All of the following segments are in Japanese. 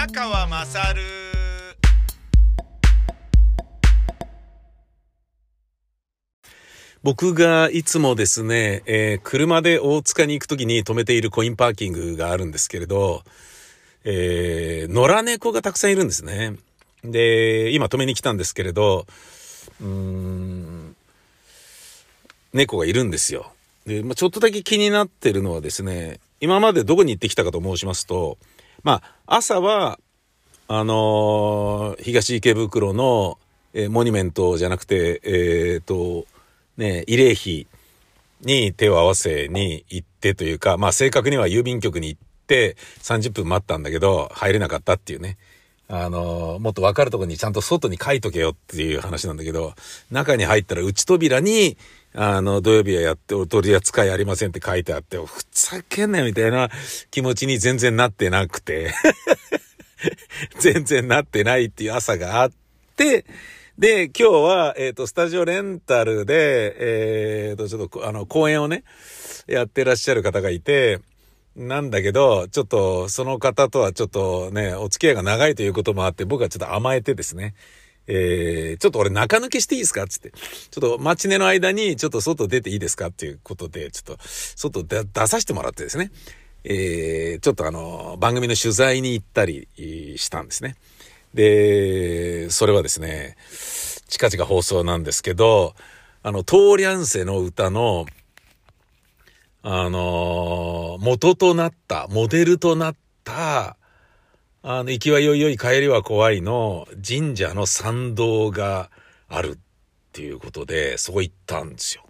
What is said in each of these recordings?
宮川まさる僕がいつもですね、えー車で大塚に行くときに止めているコインパーキングがあるんですけれど、えー野良猫がたくさんいるんですね。で、今止めに来たんですけれど、うーん、猫がいるんですよ。で、まあ、ちょっとだけ気になってるのはですね、今までどこに行ってきたかと申しますと、まあ、朝は、あのー東池袋の、えーモニュメントじゃなくて、えっ、と、ね、慰霊碑に手を合わせに行ってというか、まあ正確には郵便局に行って30分待ったんだけど、入れなかったっていうね。あのもっとわかるとこにちゃんと外に書いとけよっていう話なんだけど、中に入ったら内扉に、あの、土曜日はやってお取り扱いありませんって書いてあって、ふざけんなよみたいな気持ちに全然なってなくて。全然なってないっていう朝があって、で、今日は、えっ、と、スタジオレンタルで、えっ、と、ちょっと、あの、公演をね、やってらっしゃる方がいて、なんだけど、ちょっと、その方とはちょっとね、お付き合いが長いということもあって、僕はちょっと甘えてですね、えー、ちょっと俺中抜けしていいですか？つって。ちょっと待ち寝の間にちょっと外出ていいですか？っていうことで、ちょっと外で出させてもらってですね。えー、ちょっとあの、番組の取材に行ったりしたんですね。で、それはですね、近々放送なんですけど、あの、トーリャンセの歌の、あの元となった、モデルとなった、あの、行きはよいよい帰りは怖いの神社の参道があるっていうことで、そこ行ったんですよ。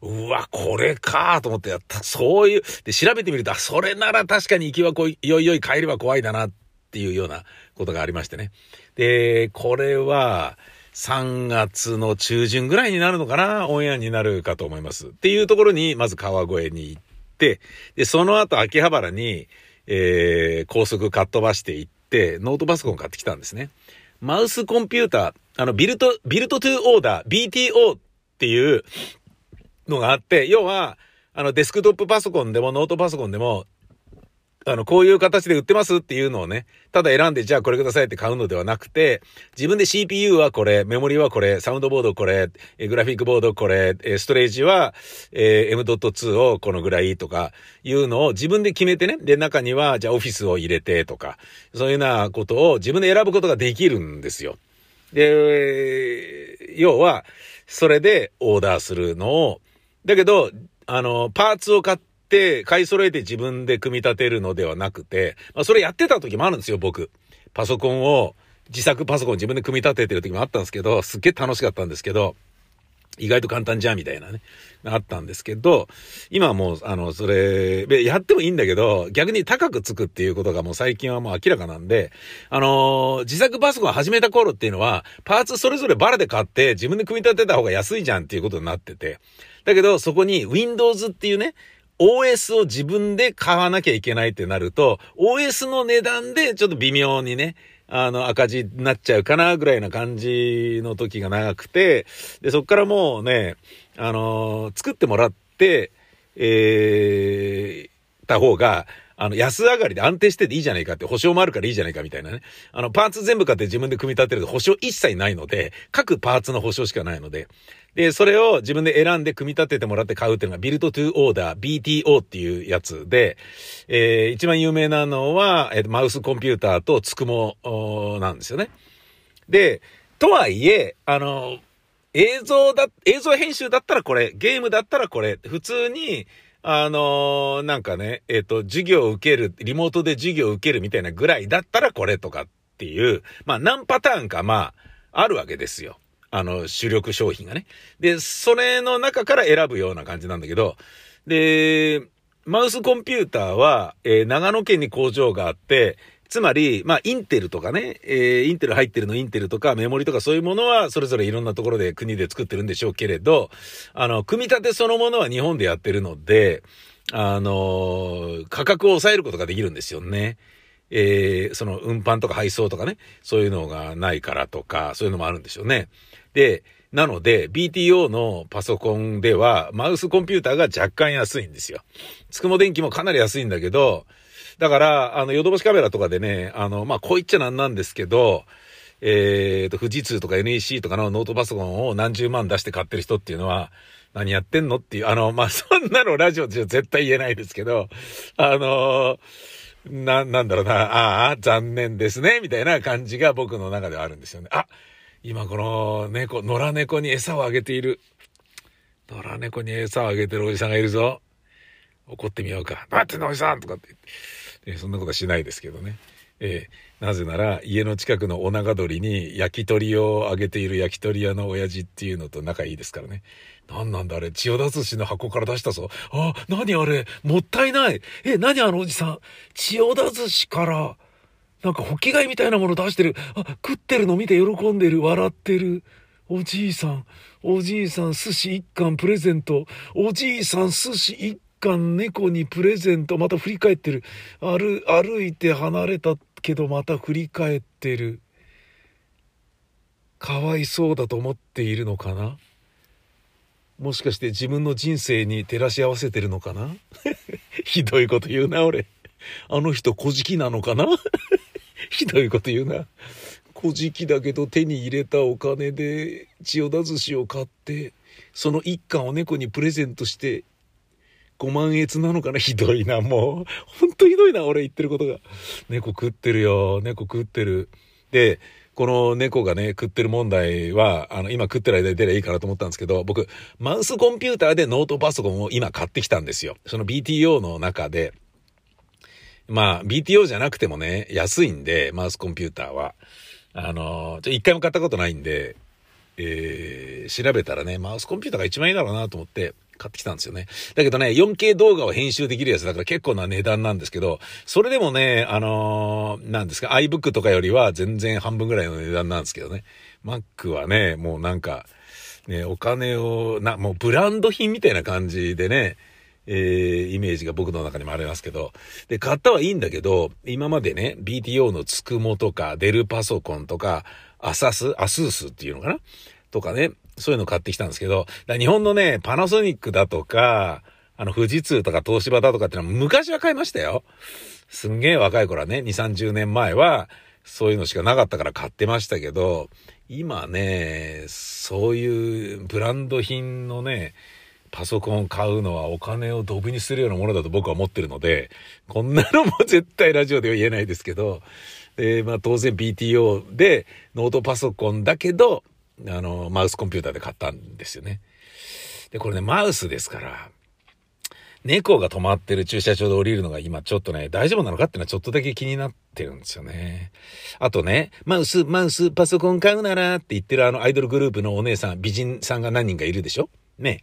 うわ、これかと思ってやった。そういう、で、調べてみると、あ、それなら確かに行きはこい、よいよい帰りは怖いだなっていうようなことがありましてね。で、これは、3月の中旬ぐらいになるのかなオンエアになるかと思います。っていうところに、まず川越に行って、で、その後秋葉原に、えー、高速かっ飛ばしていって、ノートパソコン買ってきたんですね。マウスコンピューター、あの、ビルト、ビルトトゥオーダー、BTO っていうのがあって、要は、あの、デスクトップパソコンでもノートパソコンでも、あの、こういう形で売ってますっていうのをね、ただ選んで、じゃあこれくださいって買うのではなくて、自分で CPU はこれ、メモリはこれ、サウンドボードこれ、グラフィックボードこれ、えストレージは、えー M.2 をこのぐらいとかいうのを自分で決めてね。で、中には、じゃあオフィスを入れてとか、そういうようなことを自分で選ぶことができるんですよ。で、要は、それでオーダーするのを、だけど、あの、パーツを買って、買い揃えて自分で組み立てるのではなくて、まあ、それやってた時もあるんですよ、僕。パソコンを、自作パソコン自分で組み立ててる時もあったんですけど、すっげえ楽しかったんですけど、意外と簡単じゃんみたいなね、あったんですけど、今はもう、あの、それ、やってもいいんだけど、逆に高くつくっていうことがもう最近はもう明らかなんで、あのー自作パソコン始めた頃っていうのは、パーツそれぞれバラで買って自分で組み立てた方が安いじゃんっていうことになってて、だけどそこに Windows っていうね、OS を自分で買わなきゃいけないってなると、OS の値段でちょっと微妙にね、あの、赤字になっちゃうかな、ぐらいな感じの時が長くて、で、そっからもうね、あのー作ってもらって、えー、た方が、あの、安上がりで安定してていいじゃないかって、保証もあるからいいじゃないかみたいなね。あの、パーツ全部買って自分で組み立てると保証一切ないので、各パーツの保証しかないので、で、それを自分で選んで組み立ててもらって買うっていうのがビルトトゥオーダー BTO っていうやつで、えー一番有名なのは、えーマウスコンピューターとつくもなんですよね。で、とはいえ、あの、映像だ、映像編集だったらこれ、ゲームだったらこれ、普通に、あのーなんかね、えっ、と、授業を受ける、リモートで授業を受けるみたいなぐらいだったらこれとかっていう、まあ何パターンかまあ、あるわけですよ。あの、主力商品がね。で、それの中から選ぶような感じなんだけど、で、マウスコンピューターは、えー長野県に工場があって、つまり、まあ、インテルとかね、えーインテル入ってるのインテルとかメモリとかそういうものは、それぞれいろんなところで国で作ってるんでしょうけれど、あの、組み立てそのものは日本でやってるので、あの、価格を抑えることができるんですよね。えーその運搬とか配送とかね、そういうのがないからとか、そういうのもあるんでしょうね。で、なので、BTO のパソコンでは、マウスコンピューターが若干安いんですよ。つくも電気もかなり安いんだけど、だから、あの、ヨドバシカメラとかでね、あの、まあ、こう言っちゃなんなんですけど、えーと、富士通とか NEC とかのノートパソコンを何十万出して買ってる人っていうのは、何やってんのっていう、あの、まあ、そんなのラジオでは絶対言えないですけど、あのな、なんだろうな、ああ、残念ですね、みたいな感じが僕の中ではあるんですよね。あ、今この猫、野良猫に餌をあげている。野良猫に餌をあげてるおじさんがいるぞ。怒ってみようか。待ってんのおじさんとかって。えそんなことはしないですけどね。えー、なぜなら家の近くのお長鳥に焼き鳥をあげている焼き鳥屋の親父っていうのと仲いいですからね。何なんだあれ千代田寿司の箱から出したぞ。あ、何あれもったいない。え、何あのおじさん千代田寿司からなんか、ホキ貝みたいなもの出してる。あ、食ってるの見て喜んでる。笑ってる。おじいさん、おじいさん、寿司一貫プレゼント。おじいさん、寿司一貫猫にプレゼント。また振り返ってる。歩、歩いて離れたけど、また振り返ってる。かわいそうだと思っているのかな？もしかして自分の人生に照らし合わせてるのかな？ひどいこと言うな、俺。あの人、小じきなのかな？ひどいこと言うな。小じきだけど手に入れたお金で千代田寿司を買って、その一貫を猫にプレゼントして、5万円なのかな？ひどいな、もう。ほんとひどいな、俺言ってることが。猫食ってるよ。猫食ってる。で、この猫がね、食ってる問題は、あの、今食ってる間で出ればいいかなと思ったんですけど、僕、マウスコンピューターでノートパソコンを今買ってきたんですよ。その BTO の中で、まあ、BTO じゃなくてもね、安いんで、マウスコンピューターは。あの、一回も買ったことないんで、えー、調べたらね、マウスコンピューターが一番いいだろうなと思って買ってきたんですよね。だけどね、4K 動画を編集できるやつだから結構な値段なんですけど、それでもね、あのー、なんですか、iBook とかよりは全然半分ぐらいの値段なんですけどね。Mac はね、もうなんか、ね、お金を、な、もうブランド品みたいな感じでね、えー、イメージが僕の中にもありますけど。で、買ったはいいんだけど、今までね、BTO のつくもとか、デルパソコンとか、アサス、アスースっていうのかな？とかね、そういうの買ってきたんですけど、日本のね、パナソニックだとか、あの、富士通とか東芝だとかってのは昔は買いましたよ。すんげえ若い頃はね、2、30年前は、そういうのしかなかったから買ってましたけど、今ね、そういうブランド品のね、パソコン買うのはお金をドブにするようなものだと僕は思ってるので、こんなのも絶対ラジオでは言えないですけど、で、まあ当然 BTO でノートパソコンだけど、あの、マウスコンピューターで買ったんですよね。で、これね、マウスですから、猫が止まってる駐車場で降りるのが今ちょっとね、大丈夫なのかっていうのはちょっとだけ気になってるんですよね。あとね、マウス、マウス、パソコン買うならって言ってるあのアイドルグループのお姉さん、美人さんが何人かいるでしょ？ね。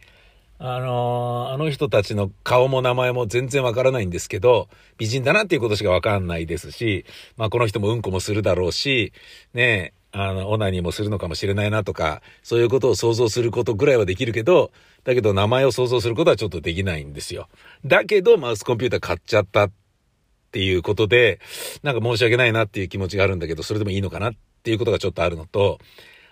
あのー、あの人たちの顔も名前も全然わからないんですけど、美人だなっていうことしかわかんないですし、まあこの人もうんこもするだろうし、ねあの、オナニーもするのかもしれないなとか、そういうことを想像することぐらいはできるけど、だけど名前を想像することはちょっとできないんですよ。だけど、マウスコンピューター買っちゃったっていうことで、なんか申し訳ないなっていう気持ちがあるんだけど、それでもいいのかなっていうことがちょっとあるのと、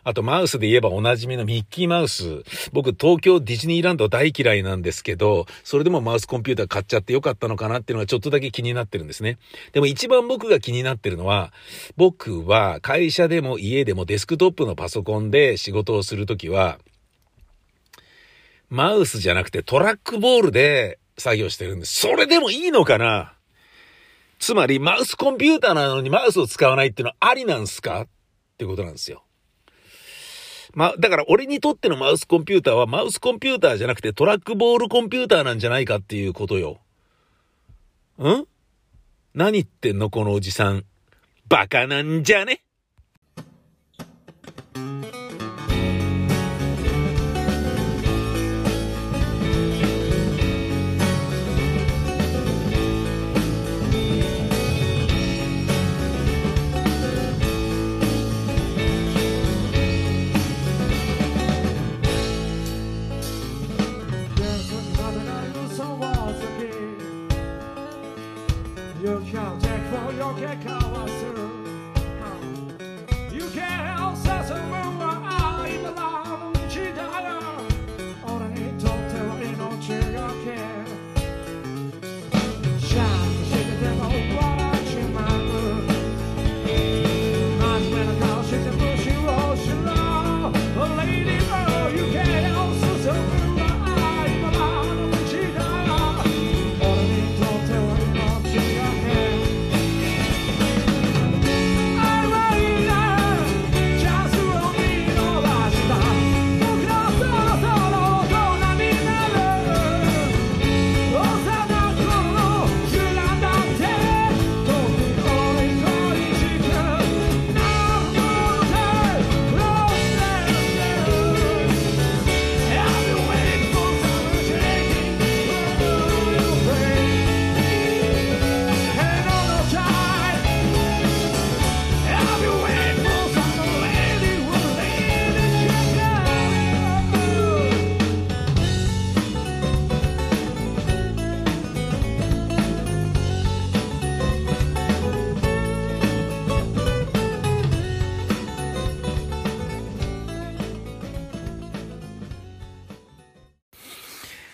あとマウスで言えばおなじみのミッキーマウス。僕東京ディズニーランド大嫌いなんですけど、それでもマウスコンピューター買っちゃってよかったのかなっていうのがちょっとだけ気になってるんですね。でも一番僕が気になってるのは、僕は会社でも家でもデスクトップのパソコンで仕事をするときは、マウスじゃなくてトラックボールで作業してるんです。それでもいいのかな？つまりマウスコンピューターなのにマウスを使わないっていうのはありなんすか？ってことなんですよ。ま、だから俺にとってのマウスコンピューターはマウスコンピューターじゃなくてトラックボールコンピューターなんじゃないかっていうことよ。ん？何言ってんのこのおじさん。バカなんじゃね？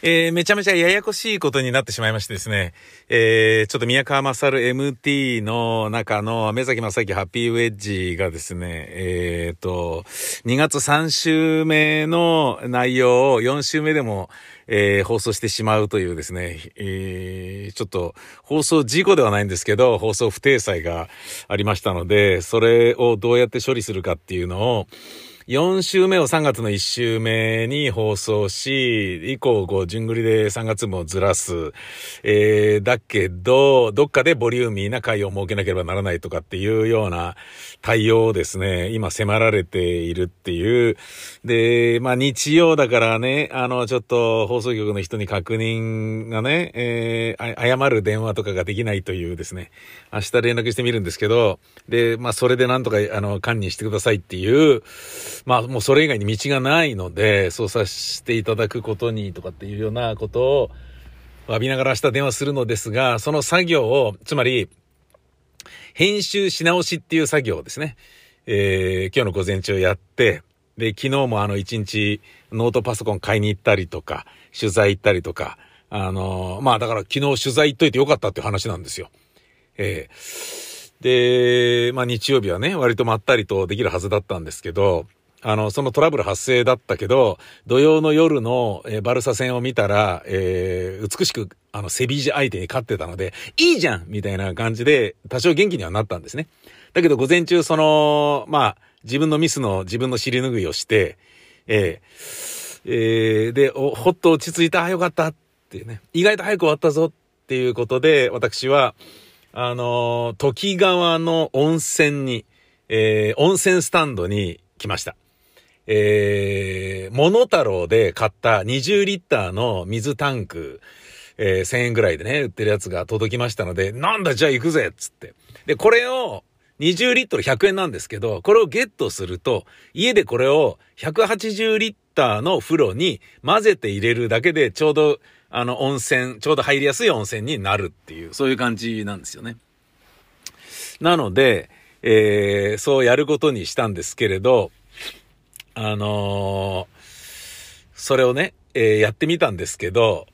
えー、めちゃめちゃややこしいことになってしまいましてですね、えー、ちょっと宮川勝 MT の中の目崎正幸ハッピーウェッジがですね、えー、と、2月3週目の内容を4週目でも、えー、放送してしまうというですね、えー、ちょっと放送事故ではないんですけど、放送不定裁がありましたので、それをどうやって処理するかっていうのを、4週目を3月の1週目に放送し、以降、こう、順繰りで3月もずらす。えー、だけど、どっかでボリューミーな回を設けなければならないとかっていうような対応をですね、今迫られているっていう。で、まあ日曜だからね、あの、ちょっと放送局の人に確認がね、えー、謝る電話とかができないというですね、明日連絡してみるんですけど、で、まあそれでなんとか、あの、管理してくださいっていう、まあもうそれ以外に道がないので、そうさせていただくことにとかっていうようなことを詫びながら明日電話するのですが、その作業を、つまり、編集し直しっていう作業をですね、えー、今日の午前中やって、で、昨日もあの一日ノートパソコン買いに行ったりとか、取材行ったりとか、あのー、まあだから昨日取材行っといてよかったっていう話なんですよ。えー、で、まあ日曜日はね、割とまったりとできるはずだったんですけど、あの、そのトラブル発生だったけど、土曜の夜の、えー、バルサ戦を見たら、えー、美しく、あの、セビージ相手に勝ってたので、いいじゃんみたいな感じで、多少元気にはなったんですね。だけど、午前中、その、まあ、自分のミスの自分の尻拭いをして、えー、えー、で、ほっと落ち着いた、よかったっていうね、意外と早く終わったぞっていうことで、私は、あの、時川の温泉に、えー、温泉スタンドに来ました。えー、モノタロウで買った20リッターの水タンク、えー、1000円ぐらいでね、売ってるやつが届きましたので、なんだじゃあ行くぜっつって。で、これを、20リットル100円なんですけど、これをゲットすると、家でこれを180リッターの風呂に混ぜて入れるだけで、ちょうど、あの、温泉、ちょうど入りやすい温泉になるっていう、そういう感じなんですよね。なので、えー、そうやることにしたんですけれど、あのー、それをね、えー、やってみたんですけど、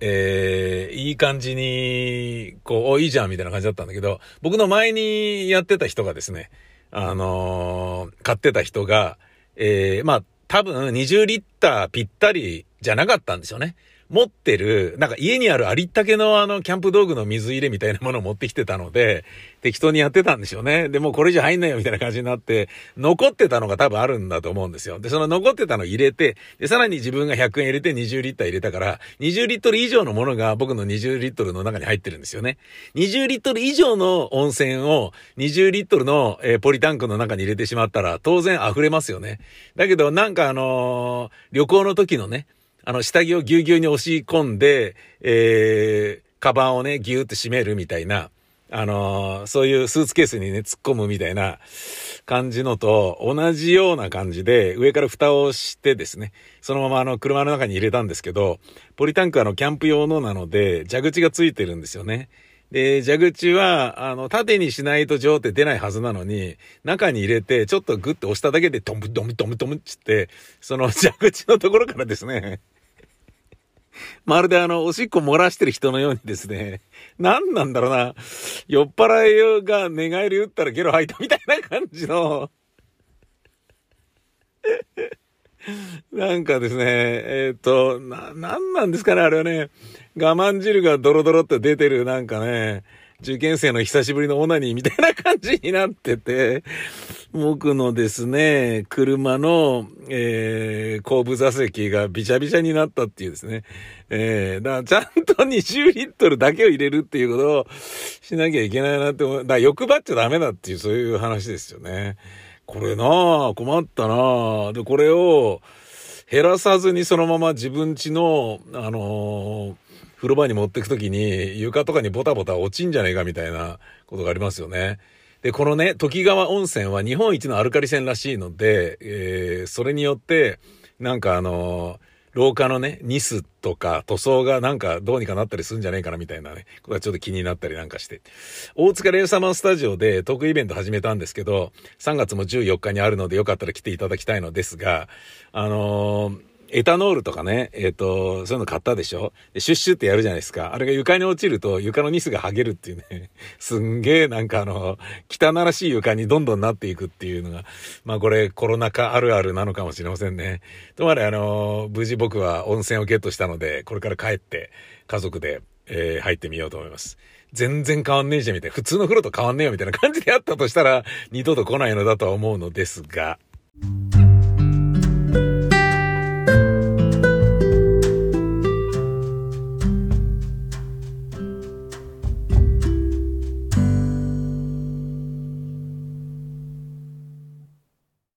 えー、いい感じに、こう、お、いいじゃんみたいな感じだったんだけど、僕の前にやってた人がですね、あのー、買ってた人が、えー、まあ、多分20リッターぴったりじゃなかったんですよね。持ってる、なんか家にあるありったけのあの、キャンプ道具の水入れみたいなものを持ってきてたので、適当にやってたんでしょうね。で、もうこれじゃ入んないよみたいな感じになって、残ってたのが多分あるんだと思うんですよ。で、その残ってたの入れて、で、さらに自分が100円入れて20リッター入れたから、20リットル以上のものが僕の20リットルの中に入ってるんですよね。20リットル以上の温泉を20リットルの、ポリタンクの中に入れてしまったら、当然溢れますよね。だけど、なんかあのー、旅行の時のね、あの、下着をぎゅうぎゅうに押し込んで、えー、カバンをね、ぎゅーって閉めるみたいな、あのー、そういうスーツケースにね、突っ込むみたいな感じのと同じような感じで、上から蓋をしてですね、そのままあの、車の中に入れたんですけど、ポリタンクはあの、キャンプ用のなので、蛇口がついてるんですよね。で、蛇口は、あの、縦にしないと上って出ないはずなのに、中に入れて、ちょっとグッと押しただけで、ドムドムドムドムっつって、その蛇口のところからですね、まるであの、おしっこ漏らしてる人のようにですね、何なんだろうな、酔っ払いが寝返り打ったらゲロ吐いたみたいな感じの。なんかですね、えっ、ー、と、な、なんなんですかね、あれはね、我慢汁がドロドロって出てるなんかね、受験生の久しぶりのオナニーみたいな感じになってて、僕のですね、車の、えー、後部座席がびちゃびちゃになったっていうですね。えー、だからちゃんと20リットルだけを入れるっていうことをしなきゃいけないなって思う。だから欲張っちゃダメだっていう、そういう話ですよね。これなぁ、困ったなぁ。で、これを減らさずにそのまま自分ちの、あのー風呂場に持ってくときに床とかにボタボタ落ちんじゃねえかみたいなことがありますよね。で、このね、時川温泉は日本一のアルカリ泉らしいので、えー、それによって、なんかあの、廊下のね、ニスとか塗装がなんかどうにかなったりするんじゃねえかなみたいなね、ことがちょっと気になったりなんかして。大塚レーサマンスタジオでトークイベント始めたんですけど、3月も14日にあるのでよかったら来ていただきたいのですが、あのーエタノールとかね、えっ、ー、と、そういうの買ったでしょ？でシュッシュってやるじゃないですか。あれが床に落ちると床のニスが剥げるっていうね。すんげえなんかあの、汚らしい床にどんどんなっていくっていうのが、まあこれコロナ禍あるあるなのかもしれませんね。とまであの、無事僕は温泉をゲットしたので、これから帰って家族で、えー、入ってみようと思います。全然変わんねえじゃんみたいな。普通の風呂と変わんねえよみたいな感じであったとしたら、二度と来ないのだとは思うのですが、